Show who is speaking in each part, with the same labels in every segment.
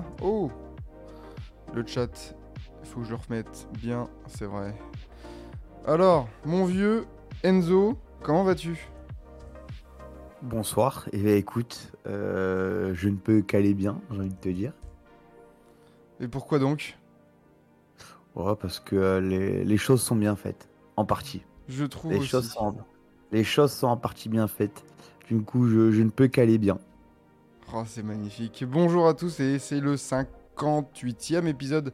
Speaker 1: Là. Oh Le chat, il faut que je le remette bien, c'est vrai. Alors, mon vieux Enzo, comment vas-tu?
Speaker 2: Bonsoir, et bien écoute, euh, je ne peux qu'aller bien, j'ai envie de te dire.
Speaker 1: Et pourquoi donc?
Speaker 2: Ouais, parce que euh, les, les choses sont bien faites, en partie.
Speaker 1: Je trouve
Speaker 2: Les
Speaker 1: aussi.
Speaker 2: choses, sont, les choses sont en partie bien faites. Du coup, je, je ne peux qu'aller bien.
Speaker 1: Oh, c'est magnifique. Bonjour à tous et c'est le 58e épisode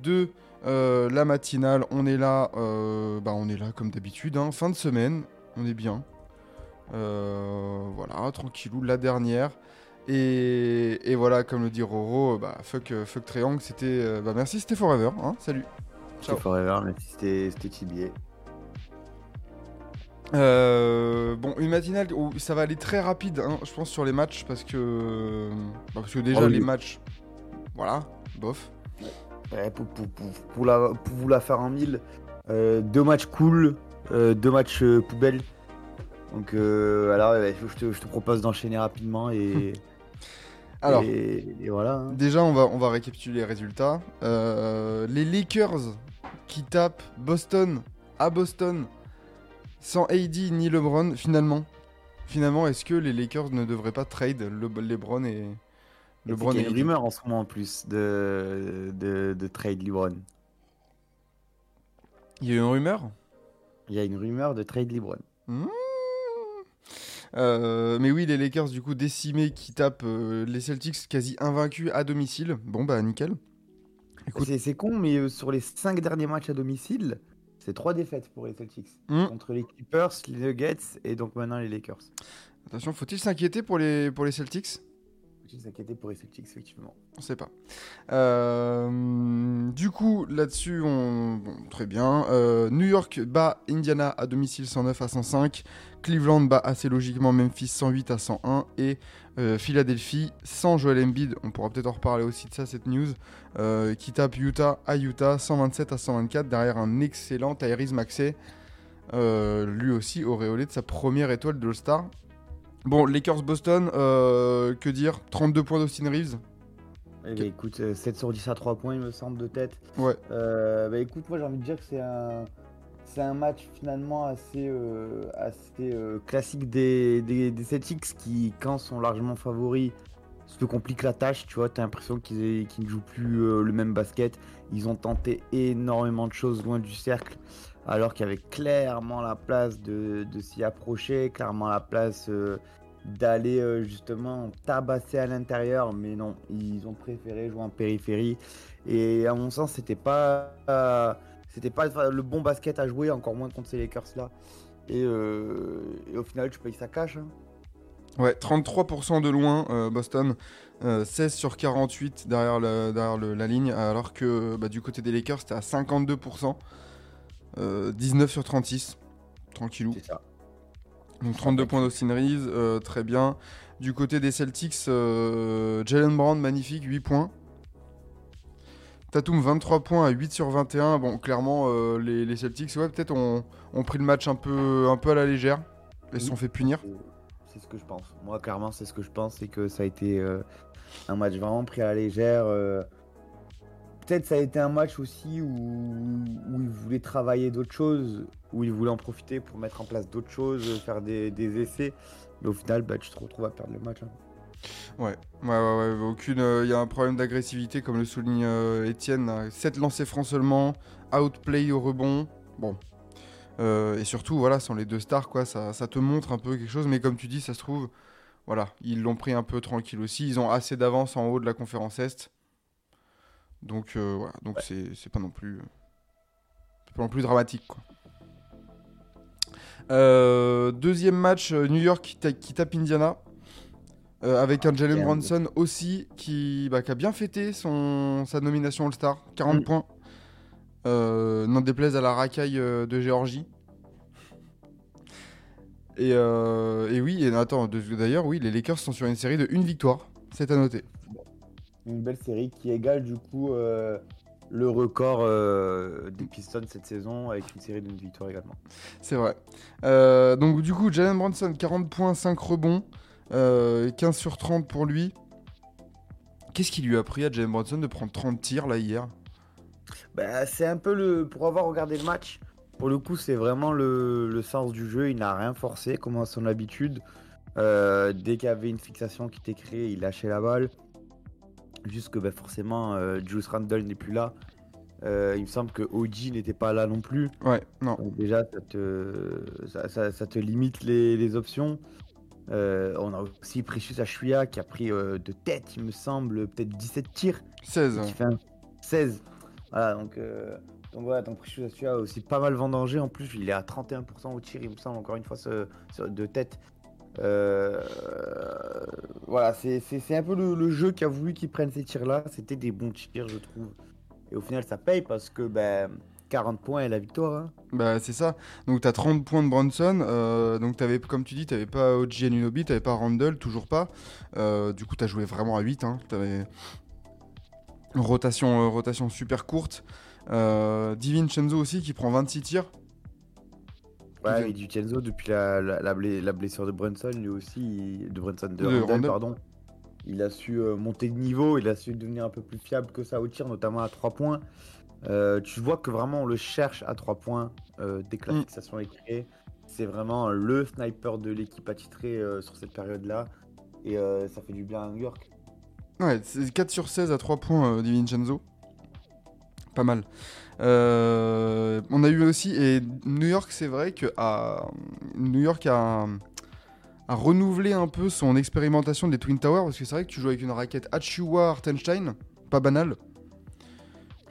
Speaker 1: de euh, la matinale. On est là, euh, bah on est là comme d'habitude, hein. fin de semaine, on est bien. Euh, voilà, tranquillou, la dernière. Et, et voilà, comme le dit Roro, bah fuck, fuck Triangle, c'était... bah merci, c'était Forever, hein. salut. Ciao.
Speaker 2: Forever, mais c'était c'était Tibier.
Speaker 1: Euh, bon, une matinale où ça va aller très rapide, hein, je pense, sur les matchs, parce que, bah, parce que déjà,
Speaker 2: Oh oui.
Speaker 1: les matchs, voilà, bof.
Speaker 2: Ouais, pour, pour, pour, pour la, pour vous la faire en mille, euh, deux matchs cool, euh, deux matchs euh, poubelle. Donc, euh, alors, ouais, je, te, je te propose d'enchaîner rapidement et,
Speaker 1: Alors,
Speaker 2: et, et voilà. hein.
Speaker 1: déjà, on va, on va récapituler les résultats. Euh, les Lakers qui tapent Boston à Boston sans AD ni LeBron, finalement. Finalement, est-ce que les Lakers ne devraient pas trade le, LeBron et LeBron
Speaker 2: Il y a une rumeur en ce moment en plus de, de, de trade LeBron.
Speaker 1: Il y a une rumeur?
Speaker 2: Il y a une rumeur de trade LeBron.
Speaker 1: Mmh. Euh, mais oui, les Lakers, du coup, décimés qui tapent euh, les Celtics quasi invaincus à domicile. Bon, bah, nickel.
Speaker 2: C'est con, mais euh, sur les 5 derniers matchs à domicile, c'est 3 défaites pour les Celtics.
Speaker 1: Hmm.
Speaker 2: Contre les Clippers, les Nuggets et donc maintenant les Lakers.
Speaker 1: Attention, faut-il s'inquiéter pour les, pour les Celtics?
Speaker 2: Faut-il s'inquiéter pour Celtics, effectivement.
Speaker 1: On sait pas. Euh, du coup, là-dessus, on... très bien. Euh, New York bat Indiana à domicile 109 à 105. Cleveland bat assez logiquement Memphis 108 à 101. Et euh, Philadelphie sans Joel Embiid, on pourra peut-être en reparler aussi de ça, cette news, qui tape Utah à Utah 127 à 124 derrière un excellent Tyrese Maxey. lui aussi auréolé de sa première étoile de All-Star. Bon, Lakers Boston, euh, que dire? 32 points d'Austin Reeves.
Speaker 2: Eh ben, écoute, euh, 7 sur 10 à 3 points, il me semble, de tête.
Speaker 1: Ouais.
Speaker 2: Euh, bah écoute, moi j'ai envie de dire que c'est un, c'est un match finalement assez, euh, assez euh, classique des, des, des Celtics qui, quand sont largement favoris, se compliquent la tâche. Tu vois, t'as l'impression qu'ils qu'ils ne jouent plus euh, le même basket. Ils ont tenté énormément de choses loin du cercle, alors qu'il y avait clairement la place de, s'y approcher, clairement la place euh, d'aller euh, justement tabasser à l'intérieur. Mais non, ils ont préféré jouer en périphérie. Et à mon sens, c'était pas, euh, pas le bon basket à jouer, encore moins contre ces Lakers là. Et, au final, tu payes ça cash. hein.
Speaker 1: Ouais, 33% de loin, Boston. Euh, 16 sur 48 derrière, la ligne, alors que bah, du côté des Lakers, c'était à 52%. Euh, 19 sur 36. Tranquillou.
Speaker 2: C'est ça.
Speaker 1: Donc 32 points d'Austin Reeves, euh, très bien. Du côté des Celtics, euh, Jalen Brown, magnifique, 8 points. Tatum, 23 points à 8 sur 21. Bon, clairement, euh, les, les Celtics, ouais, peut-être ont, ont pris le match un peu, un peu à la légère et se sont fait punir.
Speaker 2: C'est- C'est ce que je pense. Moi, clairement, c'est ce que je pense, c'est que ça a été euh, un match vraiment pris à la légère. euh. Peut-être ça a été un match aussi où, où ils voulaient travailler d'autres choses, où ils voulaient en profiter pour mettre en place d'autres choses, faire des, essais. Mais au final, bah, tu te retrouves à perdre le match. hein.
Speaker 1: Ouais, ouais, ouais, aucune. Il y a un problème d'agressivité, comme le souligne euh, Étienne. 7 lancers francs seulement, outplay au rebond. Bon. Euh, et surtout, voilà, sans les deux stars, quoi, ça te montre un peu quelque chose. Mais comme tu dis, ça se trouve, voilà, ils l'ont pris un peu tranquille aussi. Ils ont assez d'avance en haut de la conférence Est. Donc, euh, voilà, donc c'est c'est pas non plus. c'est pas non plus dramatique, quoi. Euh, deuxième match, euh, New York qui, ta- qui tape Indiana. Euh, avec un Jalen Brunson aussi qui, bah, qui a bien fêté son, sa nomination All-Star, 40
Speaker 2: Mm.
Speaker 1: points. Euh, N'en déplaise à la racaille euh, de Géorgie. Et, euh, et oui, et attends, d'ailleurs, oui, les Lakers sont sur une série de une victoire. C'est à noter.
Speaker 2: Une belle série qui égale du coup euh, le record euh, des Pistons cette saison avec une série d'une victoire également.
Speaker 1: C'est vrai. Euh, donc du coup, Jalen Brunson, 40 points, 5 rebonds, euh, 15 sur 30 pour lui. Qu'est-ce qui lui a pris à Jalen Brunson de prendre 30 tirs là hier?
Speaker 2: Bah, c'est un peu le. Pour avoir regardé le match, pour le coup, c'est vraiment le, le sens du jeu. Il n'a rien forcé, comme à son habitude. Euh, dès qu'il y avait une fixation qui était créée, il lâchait la balle. Juste que bah, forcément, euh, Julius Randle n'est plus là. Euh, il me semble que OG n'était pas là non plus.
Speaker 1: Ouais, non.
Speaker 2: Donc déjà, ça te, ça, ça- ça te limite les, les options. Euh, on a aussi Precious Achuya qui a pris euh, de tête, il me semble, peut-être 17 tirs.
Speaker 1: 16.
Speaker 2: Qui fait un 16. Voilà, donc, euh, donc voilà, donc Precious Achuya a aussi pas mal vendangé. En plus, il est à 31% au tir, il me semble, encore une fois, ce- ce- de tête. Euh, voilà, c'est un peu le, jeu qui a voulu qu'il prenne ces tirs-là. C'était des bons tirs, je trouve. Et au final, ça paye parce que ben, 40 points et la victoire. hein.
Speaker 1: Bah c'est ça. Donc t'as 30 points de Brunson. euh, donc t'avais, comme tu dis, t'avais pas OG Anunoby, t'avais pas Randall, toujours pas. Euh, du coup t'as joué vraiment à 8. Hein. Rotation, rotation super courte. Euh, DiVincenzo aussi qui prend 26 tirs.
Speaker 2: Ouais, et DiVincenzo, depuis la, la, la blé- la blessure de Brunson, lui aussi, il- de Brunson, de, Randle. pardon, il a su euh, monter de niveau, il a su devenir un peu plus fiable que ça au tir, notamment à 3 points. Euh, tu vois que vraiment on le cherche à 3 points euh, dès que la
Speaker 1: Mm.
Speaker 2: fixation est créée. C'est vraiment le sniper de l'équipe attitrée sur cette période-là. Et ça fait du bien à New York.
Speaker 1: Ouais, c'est 4 sur 16 à 3 points DiVincenzo. Pas mal. Euh, on a eu aussi, et New York, c'est vrai que à, New York a, a renouvelé un peu son expérimentation des Twin Towers, parce que c'est vrai que tu joues avec une raquette Achiuwa Hartenstein, pas banal.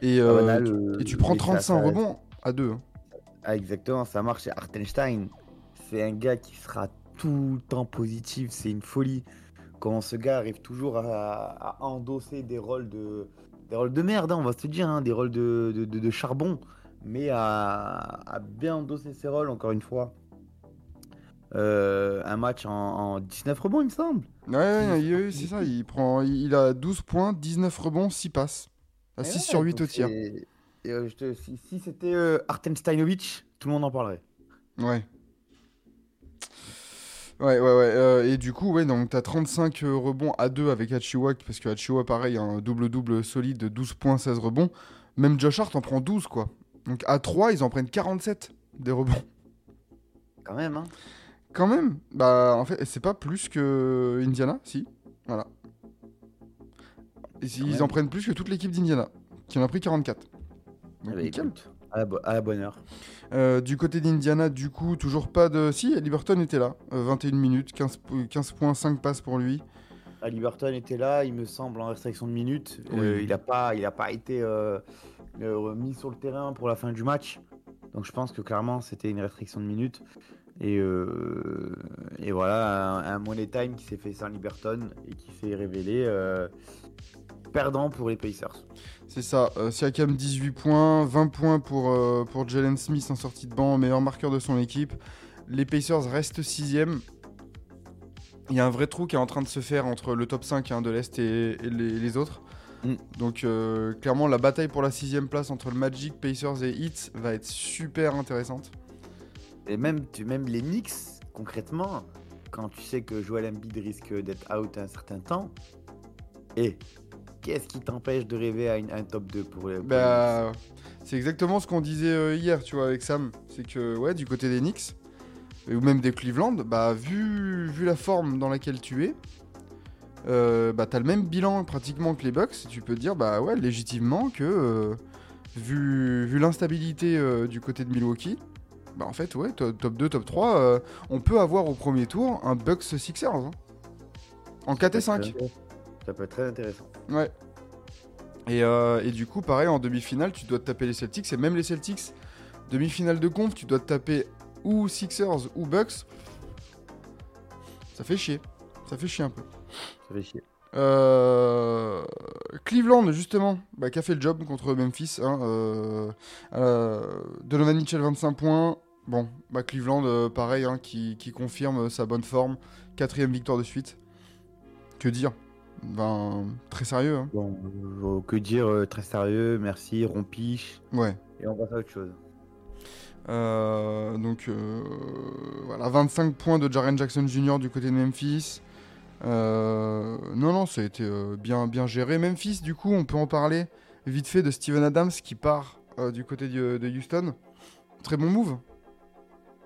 Speaker 1: Et, euh,
Speaker 2: banal,
Speaker 1: tu-
Speaker 2: euh,
Speaker 1: et tu prends
Speaker 2: mais ça-
Speaker 1: 35
Speaker 2: ça-
Speaker 1: rebonds à 2.
Speaker 2: Ah, exactement, ça marche. Et Hartenstein, c'est un gars qui sera tout le temps positif, c'est une folie. Quand ce gars arrive toujours à, à endosser des rôles de, des rôles de merde, hein, on va se dire, hein, des rôles de, de, de- de charbon, mais à, à bien endosser ses rôles, encore une fois. Euh, un match en, en 19 rebonds, il me semble.
Speaker 1: Ouais, il- c'est ça, il, prend, il a 12 points, 19 rebonds, 6 passes. À
Speaker 2: Et
Speaker 1: 6
Speaker 2: ouais,
Speaker 1: sur 8
Speaker 2: donc
Speaker 1: au tir.
Speaker 2: et, euh, je te- si si c'était euh, Hartensteinovic, tout le monde en parlerait.
Speaker 1: Ouais. Ouais, ouais, ouais. euh, et du coup, ouais, donc t'as 35 euh, rebonds à 2 avec Hachiwa, parce que Hachiwa, pareil, un double-double solide de 12 points, 16 rebonds. Même Josh Hart en prend 12, quoi. Donc à 3, ils en prennent 47 des rebonds.
Speaker 2: Quand même, hein.
Speaker 1: Quand même, bah en fait, c'est pas plus que Indiana, si. Voilà. Et ils
Speaker 2: même.
Speaker 1: en prennent plus que toute l'équipe d'Indiana, qui en a pris 44. Donc,
Speaker 2: Eh ben,
Speaker 1: nickel.
Speaker 2: écoute, à, la bo- à la bonne heure.
Speaker 1: Euh, du côté d'Indiana, du coup, toujours pas de. Si, Liberton était là. euh, 21 minutes, 15, po- 15 points, 5 passes pour lui.
Speaker 2: Ali Burton était là, il me semble, en restriction de minutes. Euh, il n'a pas, il a pas été euh, euh, mis sur le terrain pour la fin du match. Donc je pense que clairement c'était une restriction de minutes. Et, euh, et voilà, un, un Money Time qui s'est fait sans Liberton et qui s'est révélé euh, perdant pour les Pacers.
Speaker 1: C'est ça. euh, Siakam, 18 points. 20 points pour, euh, pour Jalen Smith en sortie de banc, meilleur marqueur de son équipe. Les Pacers restent 6ème. Il y a un vrai trou qui est en train de se faire entre le top 5 hein, de l'Est et, et les, les autres.
Speaker 2: Mm.
Speaker 1: Donc euh, clairement la bataille pour la sixième place entre le Magic, Pacers et Heat va être super intéressante.
Speaker 2: Et même, tu, même les Knicks, concrètement, quand tu sais que Joel Embiid risque d'être out un certain temps, et qu'est-ce qui t'empêche de rêver à une- un top 2 pour, les-
Speaker 1: Bah, c'est exactement ce qu'on disait euh, hier, tu vois, avec Sam. C'est que, ouais, du côté des Knicks, ou même des Cleveland, bah, vu, vu la forme dans laquelle tu es, euh, bah, t'as le même bilan pratiquement que les Bucks. et Tu peux te dire, bah, ouais, légitimement que, euh, vu, vu l'instabilité euh, du côté de Milwaukee, bah, en fait, ouais, to- top 2, top 3, euh, on peut avoir au premier tour un Bucks Sixers. hein. En 4 et 5.
Speaker 2: Ça peut être très intéressant.
Speaker 1: Ouais. Et, euh, et du coup, pareil, en demi-finale, tu dois te taper les Celtics. Et même les Celtics, demi-finale de conf, tu dois te taper ou Sixers ou Bucks. Ça fait chier. Ça fait chier un peu.
Speaker 2: Ça fait chier.
Speaker 1: Euh, Cleveland, justement, bah, qui a fait le job contre Memphis. Hein, euh, euh, Donovan Mitchell, 25 points. Bon, bah, Cleveland, pareil, hein, qui, qui confirme sa bonne forme. Quatrième victoire de suite. Que dire? Ben, très sérieux. Hein.
Speaker 2: Bon, euh, que dire, euh, très sérieux, merci, rompiche,
Speaker 1: Ouais.
Speaker 2: et on passe à autre chose.
Speaker 1: Euh, donc euh, voilà, 25 points de Jaren Jackson Jr. du côté de Memphis. Non, non, ça a été bien, bien géré. Memphis, du coup, on peut en parler vite fait de Steven Adams qui part du côté de, de Houston. Très bon move.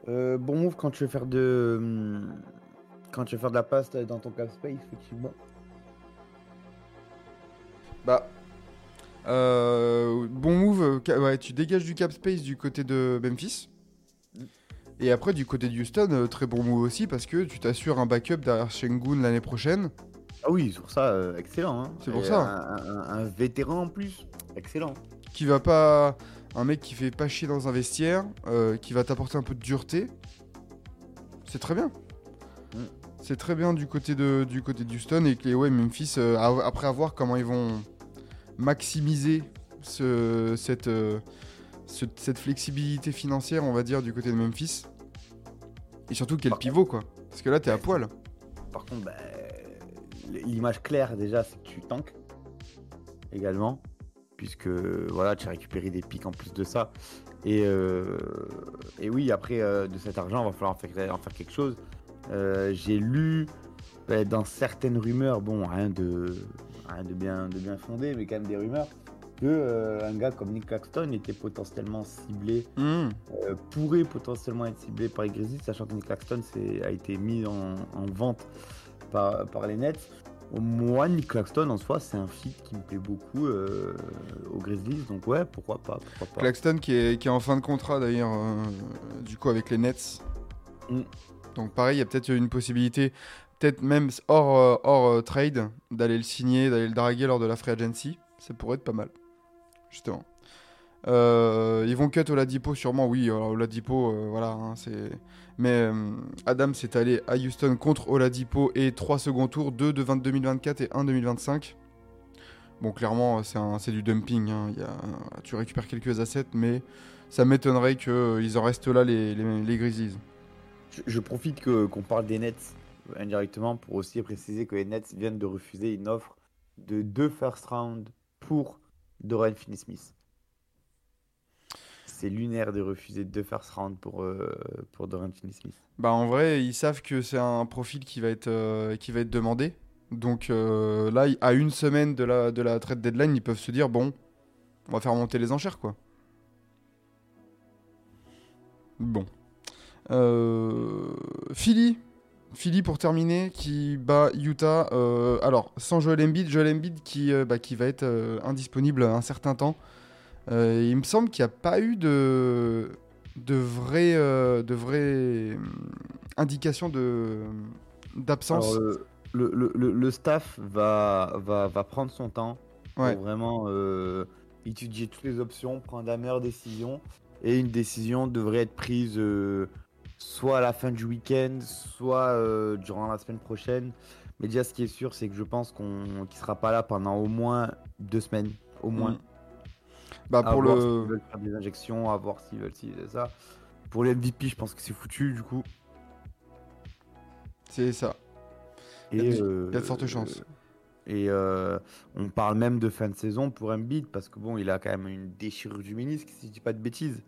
Speaker 2: Bon move quand tu veux faire de. hum, Quand tu veux faire de la passe dans ton cap space, effectivement.
Speaker 1: Bah, euh, bon move. euh, ouais, tu dégages du cap space du côté de Memphis. Et après, du côté de Houston, euh, très bon move aussi parce que tu t'assures un backup derrière Shengun l'année prochaine.
Speaker 2: Ah oui, sur ça, euh, excellent. hein.
Speaker 1: C'est pour
Speaker 2: Et
Speaker 1: ça.
Speaker 2: Un, un- un vétéran en plus, excellent.
Speaker 1: qui va pas un mec qui fait pas chier dans un vestiaire, euh, qui va t'apporter un peu de dureté. C'est très bien.
Speaker 2: Mm.
Speaker 1: C'est très bien du côté de du côté et que les ouais, Memphis euh, après à voir comment ils vont maximiser ce, cette euh, ce- cette flexibilité financière, on va dire du côté de Memphis. Et surtout quel
Speaker 2: Par
Speaker 1: pivot quoi. Parce que là t'es à poil.
Speaker 2: Par contre, bah, l'image claire déjà, c'est que tu tankes également, puisque voilà, tu as récupéré des pics en plus de ça. Et, euh, et oui, après de cet argent, il va falloir en faire, en faire quelque chose. Euh, J'ai lu bah, dans certaines rumeurs, bon, rien de, rien de, bien, de bien fondé, mais quand même des rumeurs, que euh, un gars comme Nick Claxton était potentiellement ciblé
Speaker 1: Hmm.
Speaker 2: euh, pourrait potentiellement être ciblé par les Grizzlies, sachant que Nick Claxton a été mis en, en vente par, par les Nets. Moi, Nick Claxton en soi, c'est un fit qui me plaît beaucoup euh, aux Grizzlies, donc ouais, pourquoi pas, pourquoi pas.
Speaker 1: Claxton qui est, qui est en fin de contrat d'ailleurs, du coup avec les Nets.
Speaker 2: Mm.
Speaker 1: Donc pareil, il y a peut-être une possibilité, peut-être même hors, euh, euh, trade, d'aller le signer, d'aller le draguer lors de la free agency. Ça pourrait être pas mal, justement. Euh, ils vont cut Oladipo sûrement, oui. alors Oladipo, voilà, hein. Mais Adam s'est allé à Houston contre Oladipo et 3 second tours, 2 de 20 2024 et 1 2025. Bon, clairement, c'est du dumping. hein. Tu récupères quelques assets, mais ça m'étonnerait qu'ils en restent là, les, les, les Grizzlies.
Speaker 2: Je, profite qu'on parle des Nets indirectement pour aussi préciser que les Nets viennent de refuser une offre de deux first round pour Dorian Finney-Smith. C'est lunaire de refuser deux first round pour, euh, pour Dorian Finney-Smith.
Speaker 1: Bah, en vrai, ils savent que c'est un profil qui va être, euh, demandé. Donc euh, là, à une semaine de la, de la trade deadline, ils peuvent se dire bon, on va faire monter les enchères, quoi. Bon. Euh, Philly. Philly pour terminer, qui bat Utah. Euh, alors, sans Joel Embiid, Joel Embiid qui, euh, bah, qui va être euh, indisponible un certain temps. Il me semble qu'il n'y a pas eu de, de vraies de vraies hum, indications de d'absence.
Speaker 2: Le, le- le- le staff va, va, va prendre son temps
Speaker 1: Ouais.
Speaker 2: pour vraiment étudier toutes les options, prendre la meilleure décision. Et une décision devrait être prise soit à la fin du week-end, soit euh, durant la semaine prochaine. Mais déjà, ce qui est sûr, c'est que je pense qu'on qu'il sera pas là pendant au moins deux semaines. Au moins.
Speaker 1: Mm. Bah
Speaker 2: À
Speaker 1: pour
Speaker 2: voir
Speaker 1: le
Speaker 2: s'ils veulent faire des injections, à voir s'ils veulent ci, ça. Pour les MVP, je pense que c'est foutu du coup.
Speaker 1: c'est ça.
Speaker 2: Et,
Speaker 1: Il y a de-
Speaker 2: euh,
Speaker 1: il y a de fortes chances.
Speaker 2: Et euh, on parle même de fin de saison pour Embiid parce que bon, il a quand même une déchirure du ménisque, si je dis pas de bêtises.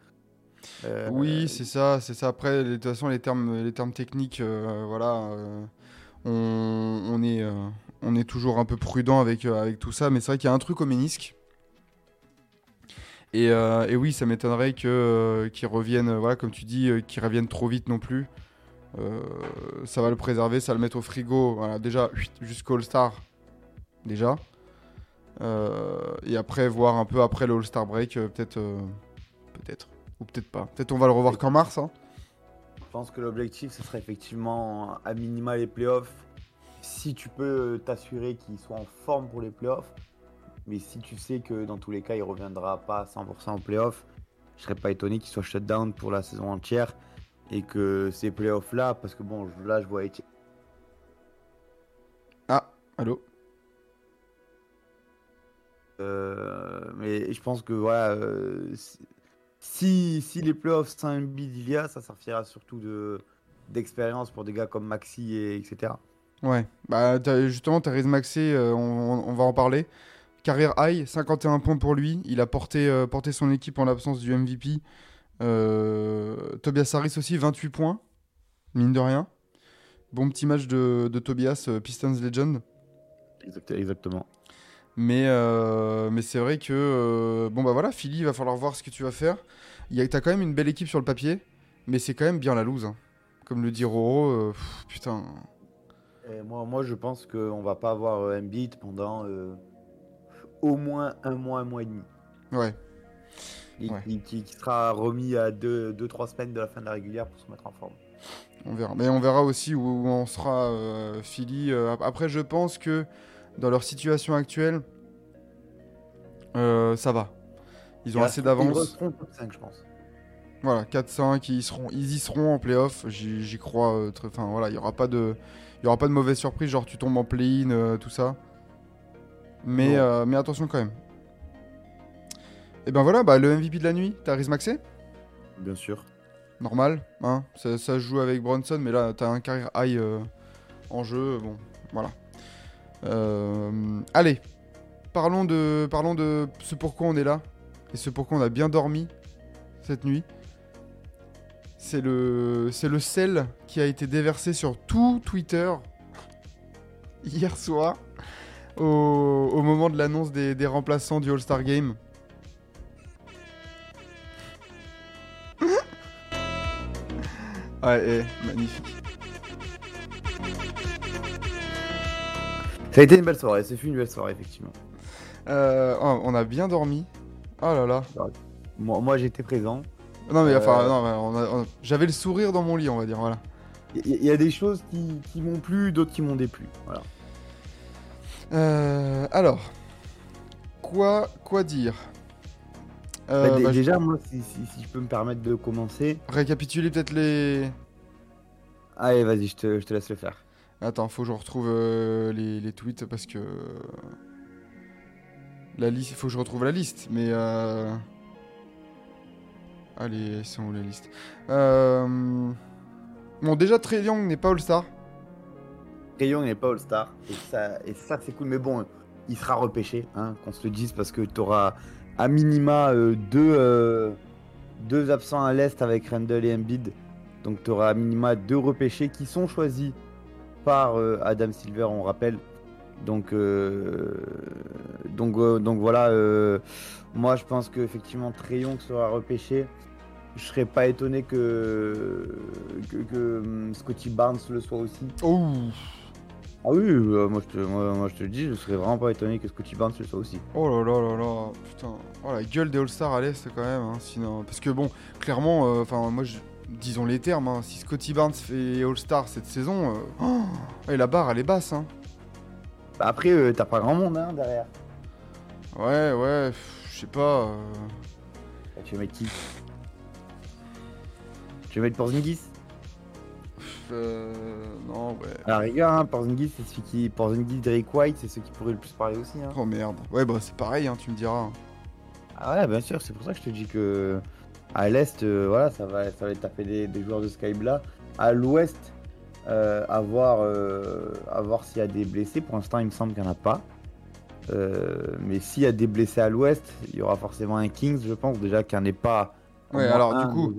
Speaker 2: Euh,
Speaker 1: Oui, c'est ça, c'est ça. Après, de toute façon, les termes, les termes techniques, euh, voilà, euh, on, est, on est toujours un peu prudent avec, avec tout ça, mais c'est vrai qu'il y a un truc au ménisque. Et, et oui, ça m'étonnerait que qu'ils reviennent, voilà, comme tu dis, qu'ils reviennent trop vite non plus. Ça va le préserver, ça va le mettre au frigo, voilà, déjà jusqu'au All-Star, déjà. Et après, voir un peu après le All-Star break, peut-être, peut-être, ou peut-être pas. Peut-être on va le revoir qu'en mars. hein.
Speaker 2: Je pense que l'objectif, ce serait effectivement à minima les playoffs. Si tu peux t'assurer qu'il soit en forme pour les playoffs, mais si tu sais que dans tous les cas, il reviendra pas à 100% en playoffs, je serais pas étonné qu'il soit shut down pour la saison entière et que ces playoffs là, parce que bon, là je vois Etienne.
Speaker 1: Ah, Allô?
Speaker 2: Euh, mais je pense que voilà, euh, si, si les playoffs sans Embiid il y a, ça servira surtout de d'expérience pour des gars comme Maxi et etc.
Speaker 1: Ouais, bah justement, Thérèse Maxé, euh, on, on- on va en parler. Carrière high, 51 points pour lui. Il a porté, euh, porté son équipe en l'absence du MVP. Euh, Tobias Harris aussi, 28 points, mine de rien. Bon petit match de, de Tobias, euh, Pistons Legend.
Speaker 2: Exact- Exactement.
Speaker 1: Mais, euh, mais c'est vrai que, euh, bon bah voilà, Philly, il va falloir voir ce que tu vas faire. Il y a- T'as quand même une belle équipe sur le papier, mais c'est quand même bien la loose. hein. Comme le dit Roro, euh, pff, putain.
Speaker 2: Et moi, moi, je pense qu'on va pas avoir Embiid pendant au moins un mois, un mois et demi.
Speaker 1: Ouais,
Speaker 2: Il-
Speaker 1: Ouais.
Speaker 2: qui, qui sera remis à 2-3 deux, deux, semaines de la fin de la régulière pour se mettre en forme.
Speaker 1: On verra. Mais on verra aussi où, où en sera Philly. Après, je pense que dans leur situation actuelle, euh, ça va. Ils ont assez d'avance.
Speaker 2: resteront top 5, je pense.
Speaker 1: Voilà, 4-5, ils, seront, ils y seront en playoff. J'y crois. euh, très- Enfin, voilà, il n'y aura, pas de- y aura pas de mauvaise surprise, genre tu tombes en play-in, euh, tout ça. Mais, mais attention quand même. Et ben voilà, bah, le MVP de la nuit, t'as Riz Maxé
Speaker 2: Bien sûr.
Speaker 1: normal. Hein ça, se joue avec Bronson, mais là, t'as un carrière high en jeu. Bon, voilà. Euh, allez, parlons de, ce pourquoi on est là et ce pourquoi on a bien dormi cette nuit. C'est le, sel qui a été déversé sur tout Twitter hier soir au, moment de l'annonce des, des remplaçants du All-Star Game. Ouais, eh, magnifique.
Speaker 2: Ça a été une belle soirée, c'est fut une belle soirée, effectivement.
Speaker 1: Euh, oh, on a bien dormi. Oh là là.
Speaker 2: Moi, moi j'étais présent.
Speaker 1: Non mais enfin,
Speaker 2: Euh.
Speaker 1: a- j'avais le sourire dans mon lit, on va dire. Voilà.
Speaker 2: Il y, a des choses qui, qui m'ont plu, d'autres qui m'ont déplu. Voilà.
Speaker 1: Euh, alors, quoi, quoi dire?
Speaker 2: Bah,
Speaker 1: Euh, bah, je-
Speaker 2: déjà, moi, si, si- si je peux me permettre de commencer.
Speaker 1: Récapituler peut-être les.
Speaker 2: Allez, vas-y, je te, je te laisse le faire.
Speaker 1: Attends, faut que je retrouve euh, les, tweets parce que la liste, il faut que je retrouve la liste. Mais euh... allez, sont où la liste Euh, Bon, déjà Trey Young n'est pas All-Star.
Speaker 2: Trae Young n'est pas All-Star. Et ça, et ça c'est cool. Mais bon, il sera repêché, hein, qu'on se le dise, parce que tu auras à minima euh, deux, euh, deux absents à l'Est avec Randall et Embiid. Donc tu auras à minima deux repêchés qui sont choisis par euh, Adam Silver, on rappelle. Donc, euh, donc, euh, donc voilà, moi je pense qu'effectivement Trae Young sera repêché. Je serais pas étonné que, que, que, hum, Scotty Barnes le soit aussi.
Speaker 1: Oh,
Speaker 2: Ah oui, euh, moi, je te, moi, moi, je te le dis, je serais vraiment pas étonné que Scotty Barnes le soit aussi.
Speaker 1: oh là là là là, putain. Oh la gueule des All-Stars à l'Est quand même. hein, sinon... Parce que bon, clairement, euh, enfin moi, je... disons les termes. hein, si Scotty Barnes fait All-Star cette saison, euh, oh, et la barre elle est basse. Hein.
Speaker 2: Bah, après, euh, t'as pas grand monde hein, derrière.
Speaker 1: Ouais, ouais, je sais pas. euh,
Speaker 2: Bah, tu veux mettre qui? Tu veux mettre Porzingis?
Speaker 1: Pff, euh, non, ouais.
Speaker 2: À la rigueur, hein, Porzingis, c'est celui qui. Porzingis, Drake White, c'est ceux qui pourraient le plus parler aussi. Hein.
Speaker 1: Oh merde. Ouais, bah c'est pareil, hein, tu me diras.
Speaker 2: Ah ouais, bien sûr, c'est pour ça que je te dis que. À l'Est, euh, voilà, ça va, ça va taper des, des joueurs de Skype là. À l'Ouest, euh, à voir, euh, à voir s'il y a des blessés. Pour l'instant, il me semble qu'il n'y en a pas. Mais s'il y a des blessés à l'Ouest, il y aura forcément un Kings, je pense, déjà qu'il n'y en ait pas.
Speaker 1: Ouais, alors, du coup-.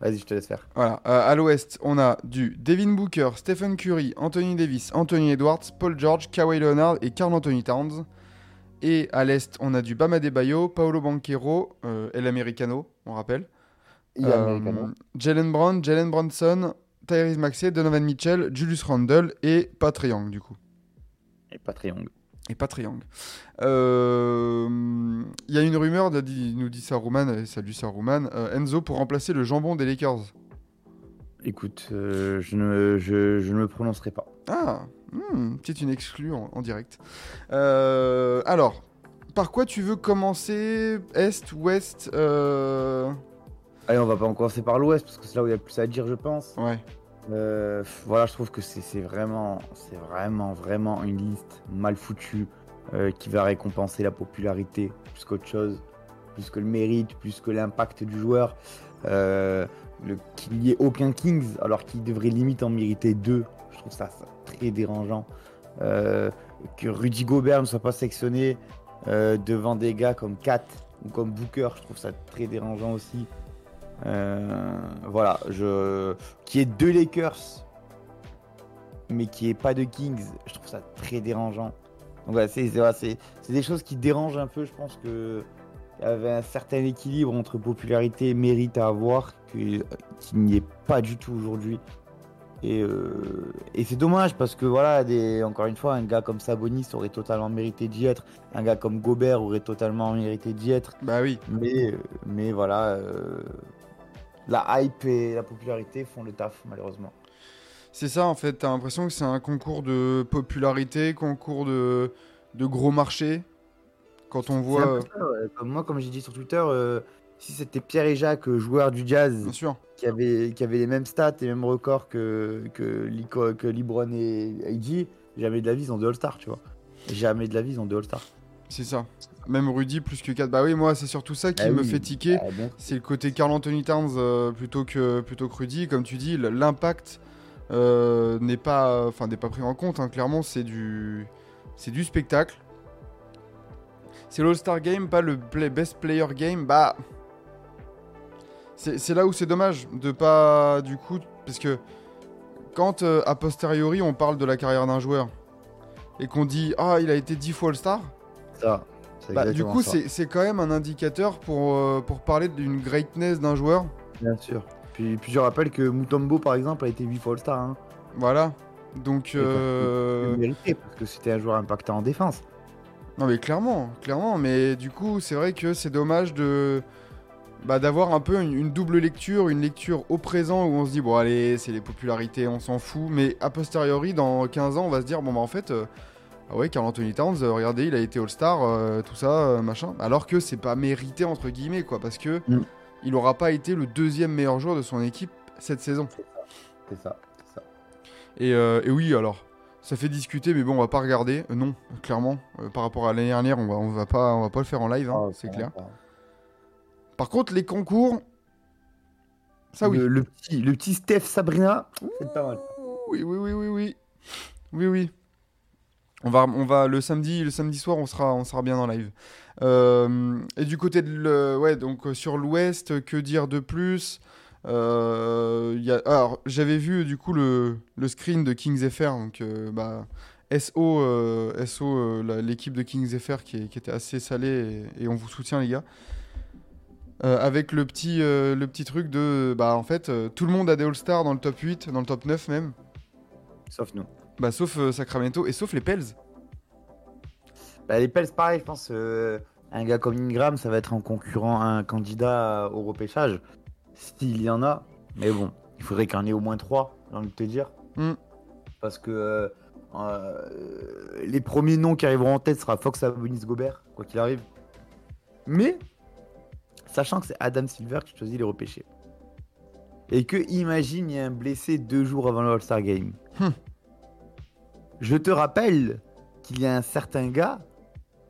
Speaker 2: Vas-y, je te laisse faire.
Speaker 1: Voilà, à l'ouest, on a du Devin Booker, Stephen Curry, Anthony Davis, Anthony Edwards, Paul George, Kawhi Leonard et Carl Anthony Towns. Et à l'est, on a du Bama Debayo, Paolo Banquero, El Americano, on rappelle.
Speaker 2: Il y a
Speaker 1: Euh,
Speaker 2: Americano.
Speaker 1: Jalen Brown, Jalen Bronson, Tyrese Maxey, Donovan Mitchell, Julius Randle et Pat Young, du coup.
Speaker 2: Et pas Triangle.
Speaker 1: Et pas Triangle. Euh, Il y a une rumeur, de- nous dit Saruman, et salut Saruman, euh, Enzo pour remplacer le jambon des Lakers.
Speaker 2: Écoute, euh, je, ne, je, je ne me prononcerai pas.
Speaker 1: Ah, hmm, c'est une exclue en, en direct. Euh, alors, par quoi tu veux commencer Est, Ouest euh...
Speaker 2: Allez, on va pas en commencer par l'Ouest parce que c'est là où il y a le plus à dire, je pense.
Speaker 1: Ouais.
Speaker 2: Euh, voilà, je trouve que c'est vraiment, c'est vraiment, vraiment une liste mal foutue euh, qui va récompenser la popularité plus qu'autre chose, plus que le mérite, plus que l'impact du joueur. Qu'il n'y ait aucun Kings alors qu'il devrait limite en mériter deux, je trouve ça, ça très dérangeant. Que Rudy Gobert ne soit pas sélectionné euh, devant des gars comme Kat ou comme Booker, je trouve ça très dérangeant aussi. Euh, voilà, je qui est deux Lakers, mais qui est pas de Kings, je trouve ça très dérangeant. Donc voilà, c'est des choses qui dérangent un peu. Je pense que y avait un certain équilibre entre popularité et mérite à avoir que- qui n'y est pas du tout aujourd'hui. Et, euh, et c'est dommage parce que voilà, des, encore une fois, un gars comme Sabonis aurait totalement mérité d'y être, un gars comme Gobert aurait totalement mérité d'y être.
Speaker 1: Bah oui.
Speaker 2: Mais, euh, mais voilà, euh, la hype et la popularité font le taf, malheureusement.
Speaker 1: C'est ça en fait, t'as l'impression que c'est un concours de popularité, concours de, de gros marché. Quand on voit.
Speaker 2: ça, ouais. Moi, comme j'ai dit sur Twitter, euh, si c'était Pierre et Jacques, euh, joueurs du jazz,
Speaker 1: Bien sûr.
Speaker 2: qui avaient, qui avaient les mêmes stats et les mêmes records que, que, Lico- que Libron et AG, jamais de la vie, ils ont deux All-Stars, tu vois. Jamais de la vie, ils ont deux All-Stars.
Speaker 1: C'est ça. Même Rudy plus que 4. Bah oui, moi c'est surtout ça qui
Speaker 2: Ah
Speaker 1: me
Speaker 2: oui.
Speaker 1: fait tiquer.
Speaker 2: Ah.
Speaker 1: C'est le côté Carl Anthony Towns euh, plutôt, que, plutôt que Rudy. Comme tu dis, l'impact euh, n'est pas, enfin, n'est pas pris en compte. hein. Clairement, c'est du, c'est du spectacle. C'est l'All-Star Game, pas le play- Best Player Game. Bah, c'est là où c'est dommage de pas, du coup, parce que quand euh, a posteriori on parle de la carrière d'un joueur et qu'on dit ah il a été 10 fois All-Star,
Speaker 2: Ça,
Speaker 1: bah, du coup c'est quand même un indicateur pour, euh, pour parler d'une greatness d'un joueur.
Speaker 2: Bien sûr. Puis, puis je rappelle que Mutombo, par exemple, a été 8 fois All-Star. Hein.
Speaker 1: Voilà. Donc, euh,
Speaker 2: Il méritait, parce que c'était un joueur impactant en défense.
Speaker 1: non mais clairement, clairement. Mais du coup, c'est vrai que c'est dommage de bah, d'avoir un peu une, une double lecture, une lecture au présent où on se dit bon allez, c'est les popularités, on s'en fout. Mais a posteriori, dans 15 ans, on va se dire bon bah en fait, euh, ah ouais, Carl Anthony Towns, euh, regardez, il a été All-Star, euh, tout ça, euh, machin. Alors que c'est pas mérité entre guillemets quoi, parce que
Speaker 2: Mm.
Speaker 1: il aura pas été le deuxième meilleur joueur de son équipe cette saison.
Speaker 2: C'est ça, c'est ça.
Speaker 1: Et, euh, et oui, alors, ça fait discuter, mais bon, on va pas regarder. Euh, non, clairement, euh, par rapport à l'année dernière, on va, on va pas, on va pas le faire en live, hein,
Speaker 2: Ah,
Speaker 1: c'est clair. Par contre, les concours, ça oui.
Speaker 2: Le, le petit, le petit Steph Sabrina, c'est pas mal.
Speaker 1: Oui, oui, oui, oui, oui, oui, oui. On va, on va le samedi, le samedi soir, on sera, on sera bien en live. Euh, et du côté de, le, ouais, donc euh, sur l'Ouest, que dire de plus? Euh, y a, alors, j'avais vu du coup le, le screen de Kings FR, donc euh, bah, SO, SO l'équipe de Kings FR qui, est- qui était assez salée et, et on vous soutient les gars. Euh, avec le petit, euh, le petit truc de, bah en fait, euh, tout le monde a des All-Stars dans le top 8, dans le top 9 même.
Speaker 2: Sauf nous.
Speaker 1: Bah, sauf Sacramento et sauf les Pels.
Speaker 2: Bah, les Pels, pareil, je pense. un gars comme Ingram, ça va être un concurrent, un candidat au repêchage. S'il y en a. Mais bon, il faudrait qu'il y en ait au moins trois, j'ai envie de te dire.
Speaker 1: Mm.
Speaker 2: Parce que les premiers noms qui arriveront en tête sera Fox Sabonis Gobert, quoi qu'il arrive. Mais, sachant que c'est Adam Silver qui choisit les repêchés. Et que, imagine, il y a un blessé deux jours avant le All-Star Game.
Speaker 1: Hmm.
Speaker 2: Je te rappelle qu'il y a un certain gars,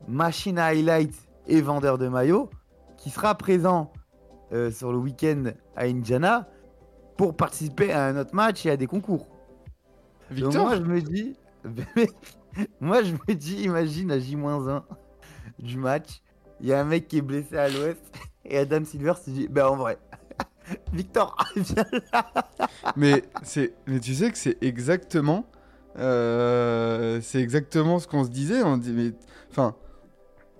Speaker 2: machine à highlight et vendeur de maillots, qui sera présent euh, sur le week-end à Indiana pour participer à un autre match et à des concours. Donc
Speaker 1: Victor
Speaker 2: moi je me dis, moi je me dis, imagine à J-1 du match, il y a un mec qui est blessé à l'ouest et Adam Silver se dit, ben en vrai, Victor, viens là.
Speaker 1: mais, c'est, mais tu sais que c'est exactement. euh, c'est exactement ce qu'on se disait. On dit, mais. Enfin.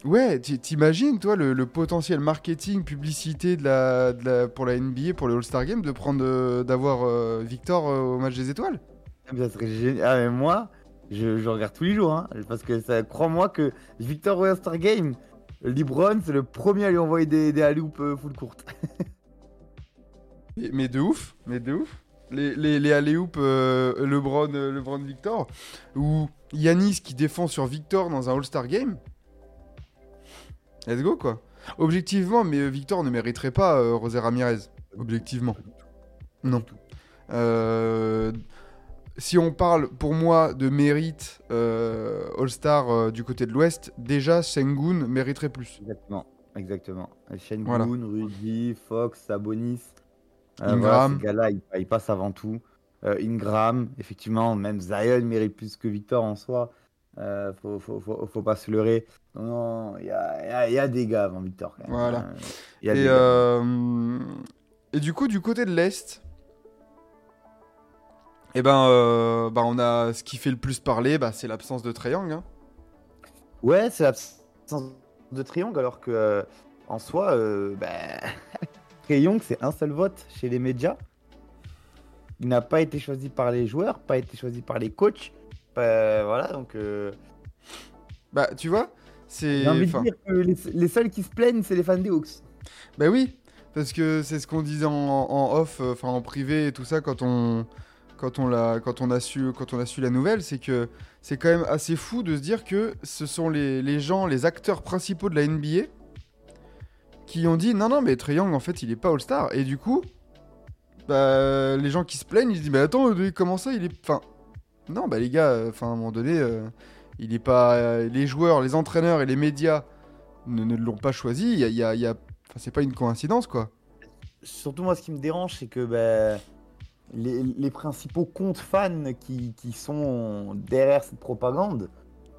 Speaker 1: Ouais, t'imagines, toi, le, le potentiel marketing, publicité de la, de la- pour la NBA, pour le All-Star Game, de prendre, euh, d'avoir euh, Victor euh, au match des étoiles?
Speaker 2: Ça serait génial. Ah, mais moi, je, je regarde tous les jours, hein, parce que ça, crois-moi que Victor au All-Star Game, LeBron, c'est le premier à lui envoyer des, des alley-oops, euh, full courte.
Speaker 1: mais, de ouf, mais de ouf. Les, les, les alley-oop euh, LeBron, euh, LeBron Victor, ou Yanis qui défend sur Victor dans un All-Star Game. Let's go, quoi. Objectivement, mais Victor ne mériterait pas euh, José Ramirez. Objectivement. Non. Euh, si on parle pour moi de mérite euh, All-Star euh, du côté de l'Ouest, déjà Sengun mériterait plus.
Speaker 2: Exactement. Exactement. Shengun,
Speaker 1: Voilà.
Speaker 2: Rudy, Fox, Sabonis. Euh,
Speaker 1: Ingram.
Speaker 2: voilà, ces gars-là, ils, ils passent avant tout. Euh, Ingram, effectivement, même Zion mérite plus que Victor en soi. Faut, faut, faut, faut pas se leurrer. Non, non, il y a, y y des gars avant Victor. Quand même.
Speaker 1: Voilà.
Speaker 2: Il y a des
Speaker 1: Et,
Speaker 2: gars.
Speaker 1: et du coup, du côté de l'Est, eh ben, euh, bah, on a ce qui fait le plus parler, bah, c'est l'absence de Young, hein.
Speaker 2: Ouais, c'est l'absence de triangle, alors que euh, en soi, euh, bah, Young, c'est un seul vote chez les médias. Il n'a pas été choisi par les joueurs, pas été choisi par les coachs. Voilà, donc euh,
Speaker 1: Bah, tu vois, c'est.
Speaker 2: j'ai envie de
Speaker 1: enfin,
Speaker 2: dire que les, les seuls qui se plaignent, c'est les fans des Hawks.
Speaker 1: Bah oui, parce que c'est ce qu'on disait en, en off, enfin en privé et tout ça quand on quand on a su la nouvelle, c'est que c'est quand même assez fou de se dire que ce sont les, gens, les acteurs principaux de la NBA qui ont dit non non mais Trae Young en fait il est pas All-Star. Et du coup bah, les gens qui se plaignent ils se disent mais attends euh, comment ça il est enfin non bah les gars euh, enfin à un moment donné euh, il est pas les joueurs les entraîneurs et les médias ne, l'ont pas choisi. Il y a, c'est pas une coïncidence quoi.
Speaker 2: Surtout, moi, ce qui me dérange, c'est que bah, les, les principaux comptes fans qui, qui sont derrière cette propagande,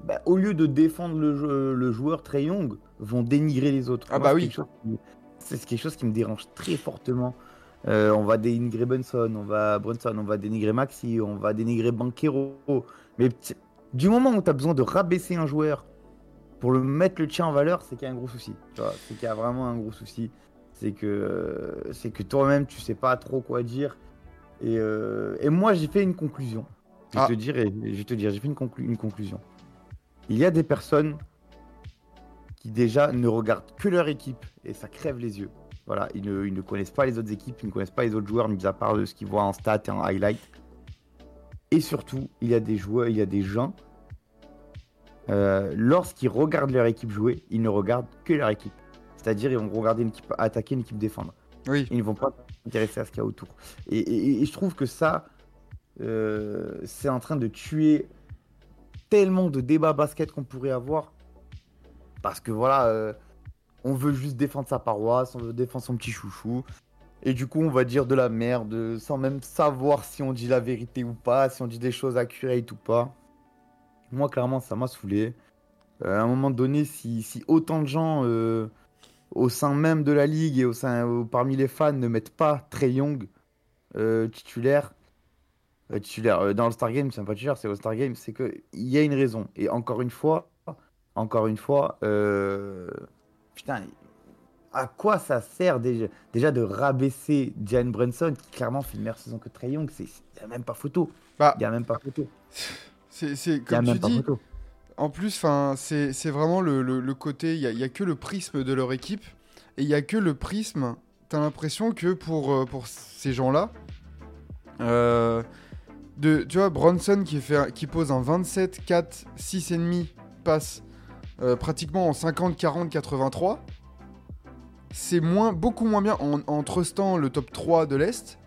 Speaker 2: bah, au lieu de défendre le, jou- le joueur Trae Young, vont dénigrer les autres.
Speaker 1: Ah
Speaker 2: Moi,
Speaker 1: bah oui.
Speaker 2: C'est quelque chose qui me dérange très fortement. Euh, on va dénigrer Brunson, on va Brunson, on va dénigrer Maxi, on va dénigrer Banquero. Mais du moment où tu as besoin de rabaisser un joueur pour le mettre le tien en valeur, c'est qu'il y a un gros souci. C'est qu'il y a vraiment un gros souci. C'est que, c'est que toi-même, tu sais pas trop quoi dire. Et, euh, et moi, j'ai fait une conclusion. Je vais
Speaker 1: Ah.
Speaker 2: te dire, et- je vais te dire, j'ai fait une, conclu- une conclusion. Il y a des personnes qui déjà ne regardent que leur équipe et ça crève les yeux. Voilà, ils ne, ils ne connaissent pas les autres équipes, ils ne connaissent pas les autres joueurs, mis à part de ce qu'ils voient en stats et en highlight. Et surtout, il y a des joueurs, il y a des gens, euh, lorsqu'ils regardent leur équipe jouer, ils ne regardent que leur équipe. C'est-à-dire, ils vont regarder une équipe attaquer, une équipe défendre.
Speaker 1: oui
Speaker 2: Ils ne vont pas s'intéresser à ce qu'il y a autour. Et, je trouve que ça, euh, c'est en train de tuer tellement de débats basket qu'on pourrait avoir. Parce que voilà, euh, on veut juste défendre sa paroisse, on veut défendre son petit chouchou. Et du coup, on va dire de la merde sans même savoir si on dit la vérité ou pas, si on dit des choses accurate ou pas. Moi, clairement, ça m'a saoulé. Euh, à un moment donné, si, si autant de gens au sein même de la ligue et au sein, au- parmi les fans ne mettent pas Trey Young euh, titulaire, euh, titulaire euh, dans le Star Game, c'est pas titulaire, c'est au Star Game, c'est que il y a une raison. Et encore une fois, encore une fois, putain, à quoi ça sert déjà, déjà de rabaisser Jan Brunson qui clairement fait une meilleure saison que Trey Young C'est il y a même pas photo.
Speaker 1: Bah.
Speaker 2: Il y a même pas photo.
Speaker 1: c'est
Speaker 2: y a
Speaker 1: comme tu
Speaker 2: même pas photo.
Speaker 1: En plus, c'est vraiment le, côté, il n'y a, que le prisme de leur équipe, et il n'y a que le prisme, t'as l'impression que pour, euh, ces gens-là, euh, tu vois, Bronson qui, pose un 27, 4, 6,5 passe euh, pratiquement en 50, 40, 83, c'est beaucoup moins bien, en, trustant le top 3 de l'Est,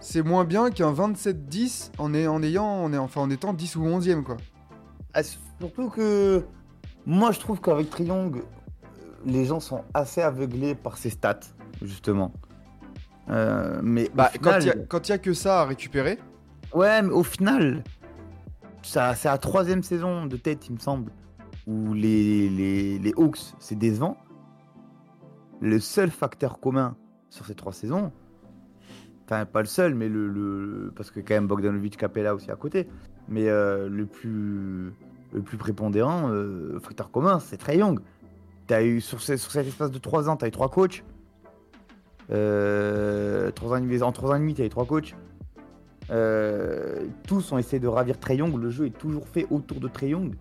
Speaker 1: c'est moins bien qu'un 27-10 en, ayant, enfin, en étant 10 ou 11e, quoi.
Speaker 2: Ah, surtout que moi je trouve qu'avec Triangle, les gens sont assez aveuglés par ses stats, justement. Euh, mais
Speaker 1: Bah, quand il
Speaker 2: final,
Speaker 1: y a- que ça à récupérer,
Speaker 2: ouais, mais au final, c'est la troisième saison de tête, il me semble, où les, les, les Hawks, c'est décevant. Le seul facteur commun sur ces trois saisons, enfin pas le seul, mais le, le- parce que quand même Bogdanovic Capella aussi à côté, mais euh, le plus le plus prépondérant euh, facteur commun, c'est Trey Young. Eu sur, ce- sur cet espace de trois ans, t'as eu trois coachs. Trois ans en trois ans et demi, t'as eu trois coachs. Euh, tous ont essayé de ravir Trey Young. Le jeu est toujours fait autour de Trey Young.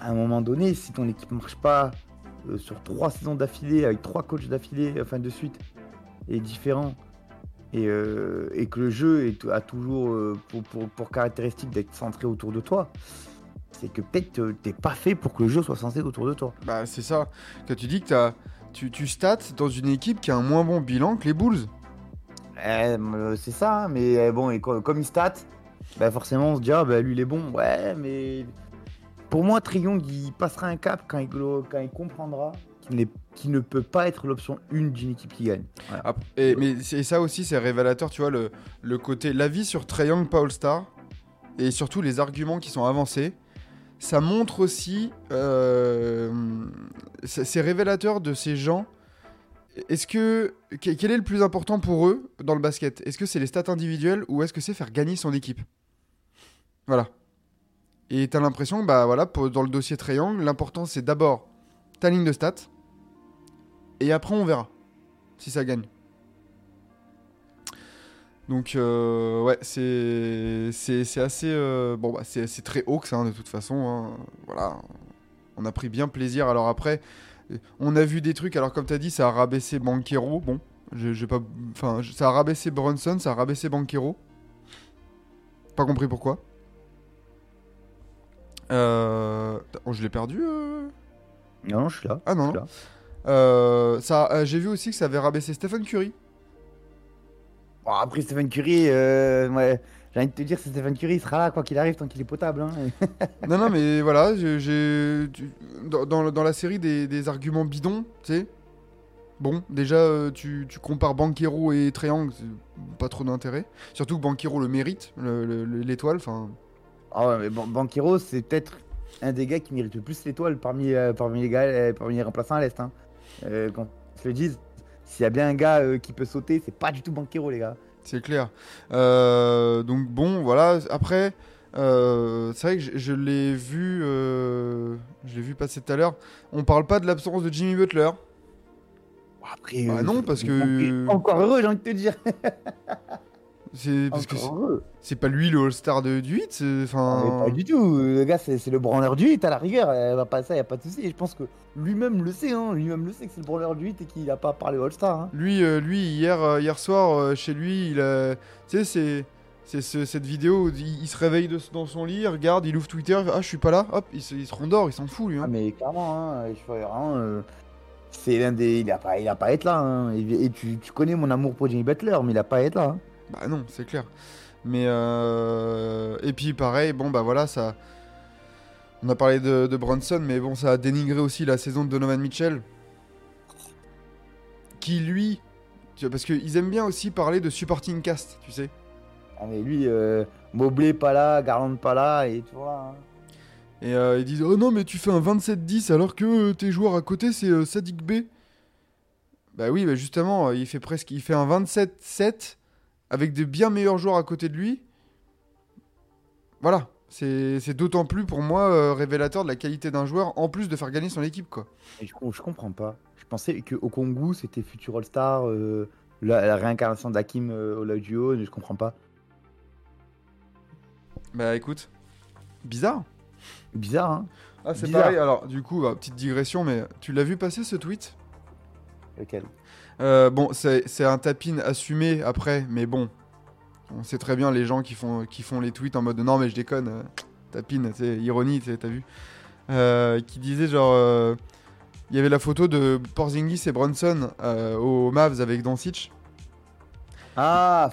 Speaker 2: À un moment donné, si ton équipe marche pas euh, sur trois saisons d'affilée, avec trois coachs d'affilée, enfin de suite, et différents, et, que le jeu a toujours pour caractéristique d'être centré autour de toi, c'est que peut-être t'es pas fait pour que le jeu soit centré autour de toi.
Speaker 1: bah c'est ça. Quand tu dis que tu, tu stats dans une équipe qui a un moins bon bilan que les Bulls.
Speaker 2: Eh, euh, c'est ça, hein, mais euh, bon, et co- comme il stat, bah forcément on se dit, ah, bah lui il est bon, ouais, mais pour moi, Triong il passera un cap quand il, glo- quand il comprendra qu'il ne peut pas être l'option 1 d'une équipe qui gagne. Voilà.
Speaker 1: Ah, et, mais ça aussi, c'est révélateur, tu vois, le, le côté. L'avis sur Trae Young, pas All-Star, et surtout les arguments qui sont avancés, ça montre aussi. euh, c'est révélateur de ces gens. Est-ce que. que- Quel est le plus important pour eux dans le basket? Est-ce que c'est les stats individuelles ou est-ce que c'est faire gagner son équipe? Voilà. Et t'as l'impression, bah voilà, dans le dossier Young, l'important c'est d'abord ta ligne de stats, et après on verra si ça gagne. Donc euh, ouais, c'est c'est c'est assez euh, bon bah c'est c'est très haut que ça hein, de toute façon. hein. Voilà, on a pris bien plaisir. Alors après, on a vu des trucs. Alors comme t'as dit, ça a rabaissé Banquero. Bon, je- j'ai pas, enfin ça a rabaissé Brunson, ça a rabaissé Banquero. Pas compris pourquoi. Euh... Oh, je l'ai perdu. euh
Speaker 2: Non, je suis là.
Speaker 1: Ah non. Ça, j'ai vu aussi que ça avait rabaissé Stephen Curry.
Speaker 2: Bon, après Stephen Curry, euh, ouais, j'ai envie de te dire, c'est Stephen Curry, il sera là quoi qu'il arrive tant qu'il est potable. Hein.
Speaker 1: non, non, mais voilà, j'ai- Dans, dans, dans la série des, des arguments bidons, tu sais. Bon, déjà, euh, tu, tu compares Banquero et Triangle, pas trop d'intérêt. Surtout que Banquero le mérite, le- le- le- l'étoile. Enfin,
Speaker 2: Ah ouais, mais Banquero, c'est peut-être un des gars qui mérite le plus l'étoile parmi, euh, parmi, les gars, parmi les remplaçants à l'Est. Hein. Euh, quand ils le disent, s'il y a bien un gars euh, qui peut sauter, c'est pas du tout Banquero, les gars.
Speaker 1: c'est clair. Euh, donc, bon, voilà. Après, euh, c'est vrai que je, je l'ai vu. je l'ai vu passer tout à l'heure. On parle pas de l'absence de Jimmy Butler.
Speaker 2: Après,
Speaker 1: Bah non, parce que-
Speaker 2: Encore heureux, j'ai envie de te dire.
Speaker 1: C'est parce que c'est pas lui le All-Star de, du 8. c'est-
Speaker 2: Ah,
Speaker 1: Enfin.
Speaker 2: mais pas du tout. Le gars, c'est le branleur du 8 à la rigueur. Elle va pas ça, y a pas de souci. Et je pense que lui-même le sait. Hein. Lui-même le sait que c'est le branleur du 8 et qu'il a pas parlé All-Star. Hein.
Speaker 1: Lui, euh, lui hier, euh, hier soir, euh, chez lui, il a. Tu sais, c'est. C'est ce- cette vidéo où il, il se réveille de- dans son lit, il regarde, il ouvre Twitter, il fait, Ah, je suis pas là, hop, il se, il se rendort, il s'en fout, lui. hein.
Speaker 2: Ah, mais clairement, hein, je vraiment, euh, c'est l'un des. Il a pas, il a pas à être là. hein. Et, et tu, tu connais mon amour pour Jimmy Butler, mais il a pas à être là. hein.
Speaker 1: Bah non, c'est clair. Mais. euh, Et puis, pareil, bon, bah voilà, ça. On a parlé de, de Brunson, mais bon, ça a dénigré aussi la saison de Donovan Mitchell. Qui, lui. tu vois, Parce qu'ils aiment bien aussi parler de supporting cast, tu sais.
Speaker 2: Ah, mais lui, euh, Mobley pas là, Garland pas là, et tu vois. hein.
Speaker 1: Et euh, ils disent Oh non, mais tu fais un 27-10 alors que euh, tes joueurs à côté c'est euh, Sadik B. Bah oui, bah justement, il fait presque il fait un 27-7 avec des bien meilleurs joueurs à côté de lui. Voilà, c'est d'autant plus pour moi euh, révélateur de la qualité d'un joueur en plus de faire gagner son équipe quoi.
Speaker 2: Et je, je comprends pas. Je pensais que Okongu c'était futur All-Star, euh, la, la réincarnation d'Hakim euh, Olajuwon, je comprends pas.
Speaker 1: Bah écoute, bizarre.
Speaker 2: Bizarre, hein
Speaker 1: Ah c'est pareil. Alors du coup, bah, petite digression, mais tu l'as vu passer ce tweet?
Speaker 2: Lequel?
Speaker 1: Euh, bon, c'est un tapin assumé après, mais bon, on sait très bien les gens qui font, qui font les tweets en mode non mais je déconne, euh, tapin, c'est ironie, t'as vu, Euh, qui disait genre, euh, il y avait la photo de Porzingis et Brunson aux Mavs avec Doncic,
Speaker 2: Ah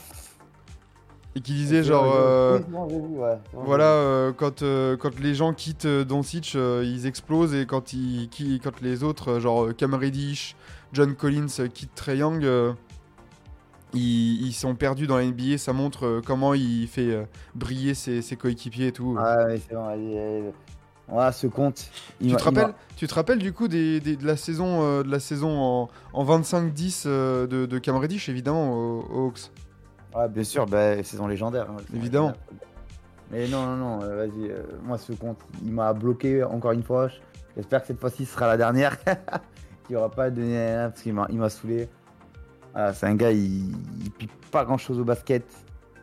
Speaker 1: et qui disait genre, euh,
Speaker 2: Oui, vu, ouais.
Speaker 1: Voilà, euh, quand, euh, quand les gens quittent Doncic, ils explosent, et quand, ils, qui, quand les autres, genre Cam Reddish, John Collins euh, quittent Trae Young, euh, ils, ils sont perdus dans la NBA. Ça montre euh, comment il fait euh, briller ses, ses coéquipiers et tout.
Speaker 2: Ah ouais, c'est bon, allez, allez. Voilà, ce compte. il
Speaker 1: tu, te rappelles, tu te rappelles du coup des, des- de la saison, euh, de la saison en, en 25-10 euh, de, de Cam Reddish, évidemment, aux, aux Hawks?
Speaker 2: Ouais, bien sûr, bah, saison légendaire. hein,
Speaker 1: Évidemment.
Speaker 2: légendaire. Mais non, non, non, euh, vas-y. euh, moi, ce compte, il m'a bloqué encore une fois. J'espère que cette fois-ci ce sera la dernière. qu'il aura pas donné un parce qu'il m'a, il m'a saoulé. Ah, c'est un gars, il, il pique pas grand-chose au basket.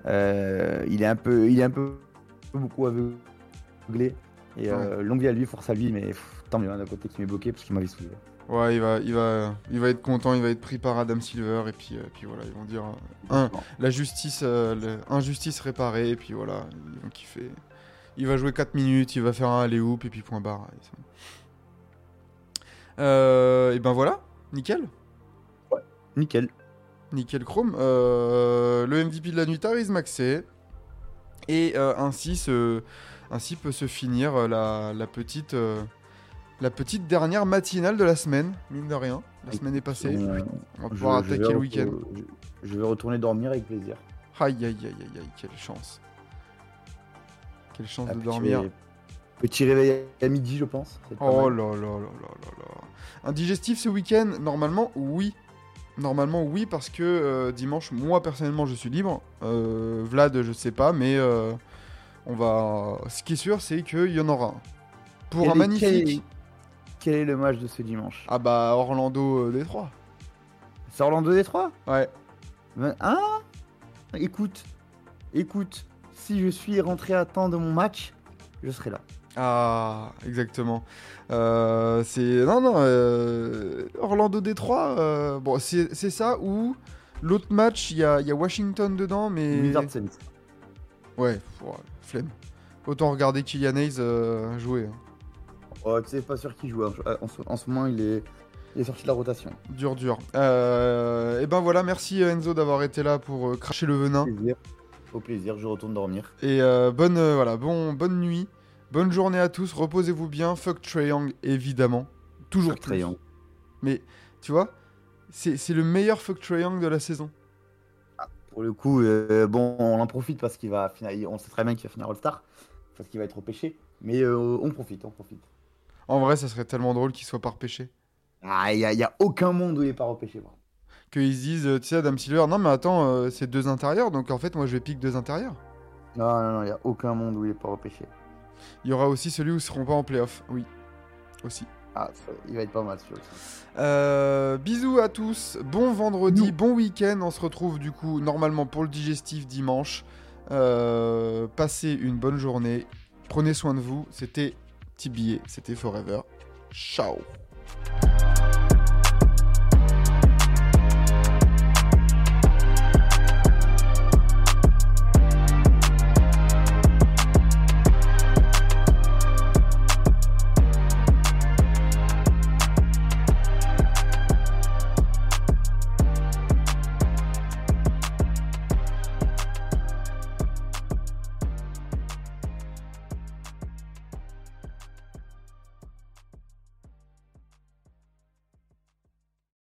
Speaker 2: Euh, il est un peu, il est un peu beaucoup aveuglé. Et euh, longue vie à lui, force à lui, mais pff, tant mieux hein, d'un côté qui m'est bloqué parce qu'il m'avait saoulé.
Speaker 1: Ouais, il va, il, va, il va être content, il va être pris par Adam Silver, et puis, euh, puis voilà, ils vont dire euh, un, la justice, euh, injustice réparée, et puis voilà, ils vont kiffer. Il va jouer 4 minutes, il va faire un alley-oop, et puis point barre. et et ben voilà, nickel,
Speaker 2: Nickel.
Speaker 1: nickel chrome. Euh, le MVP de la nuit, Tariz Maxey. Et euh, ainsi, se, ainsi peut se finir euh, la, la petite, euh, la petite dernière matinale de la semaine, mine de rien. La semaine est passée.
Speaker 2: Euh,
Speaker 1: On va pouvoir
Speaker 2: je
Speaker 1: attaquer le week-end.
Speaker 2: Je, je vais retourner dormir avec plaisir.
Speaker 1: Aïe, aïe, aïe, aïe, aïe, quelle chance. Quelle chance
Speaker 2: Ah,
Speaker 1: de dormir.
Speaker 2: Petit réveil à midi, je pense.
Speaker 1: Oh là là là là là là. Un digestif ce week-end Normalement, oui. Normalement, oui, parce que euh, dimanche, moi personnellement, je suis libre. Euh, Vlad, je sais pas, mais euh, on va. Ce qui est sûr, c'est qu'il y en aura un. Pour
Speaker 2: Quel
Speaker 1: un
Speaker 2: est-
Speaker 1: magnifique.
Speaker 2: Quel est, quel est le match de ce dimanche?
Speaker 1: Ah bah, Orlando euh, Détroit.
Speaker 2: C'est Orlando Détroit?
Speaker 1: Ouais.
Speaker 2: Ben, Ah Écoute, écoute, si je suis rentré à temps de mon match, je serai là.
Speaker 1: Ah, exactement. Euh, c'est. Non, non. euh, Orlando Détroit. euh, Bon, c'est ça ou. L'autre match, il y a, y a Washington dedans, mais.
Speaker 2: Wizards.
Speaker 1: Ouais, pff, ouais, flemme. Autant regarder Kylian Hayes jouer. hein.
Speaker 2: Oh, tu sais, pas sûr qu'il joue. hein. En, ce- en ce moment, il est, il est sorti de la rotation.
Speaker 1: Dur, dur. Euh, et ben voilà, merci Enzo d'avoir été là pour cracher le venin.
Speaker 2: Plaisir. Au plaisir, je retourne dormir.
Speaker 1: Et euh, bonne, euh, voilà, bon, bonne nuit. Bonne journée à tous. Reposez-vous bien. Fuck Trae Young, évidemment. Toujours
Speaker 2: Fuck
Speaker 1: plus.
Speaker 2: Young.
Speaker 1: Mais tu vois, c'est c'est le meilleur Fuck Trae Young de la saison.
Speaker 2: Pour le coup, euh, bon, on en profite parce qu'il va finir. On sait très bien qu'il va finir All-Star. Parce qu'il va être repêché. Mais euh, on profite, on profite.
Speaker 1: En vrai, ça serait tellement drôle qu'il soit pas repêché.
Speaker 2: Ah, il n'y a, a aucun monde où il n'est pas repêché. moi.
Speaker 1: Qu'ils se disent, euh, tu sais, Adam Silver, non mais attends, euh, c'est deux intérieurs, donc en fait, moi je vais pique deux intérieurs.
Speaker 2: Non, non, non, il n'y a aucun monde où il n'est pas repêché.
Speaker 1: Il y aura aussi celui où ils seront pas en playoff. Oui, aussi.
Speaker 2: Ah, ça- il va être pas mal celui aussi.
Speaker 1: Euh, bisous à tous, bon vendredi, bon week-end. On se retrouve du coup normalement pour le digestif dimanche. Euh, passez une bonne journée, prenez soin de vous. C'était Tibier, c'était Forever. Ciao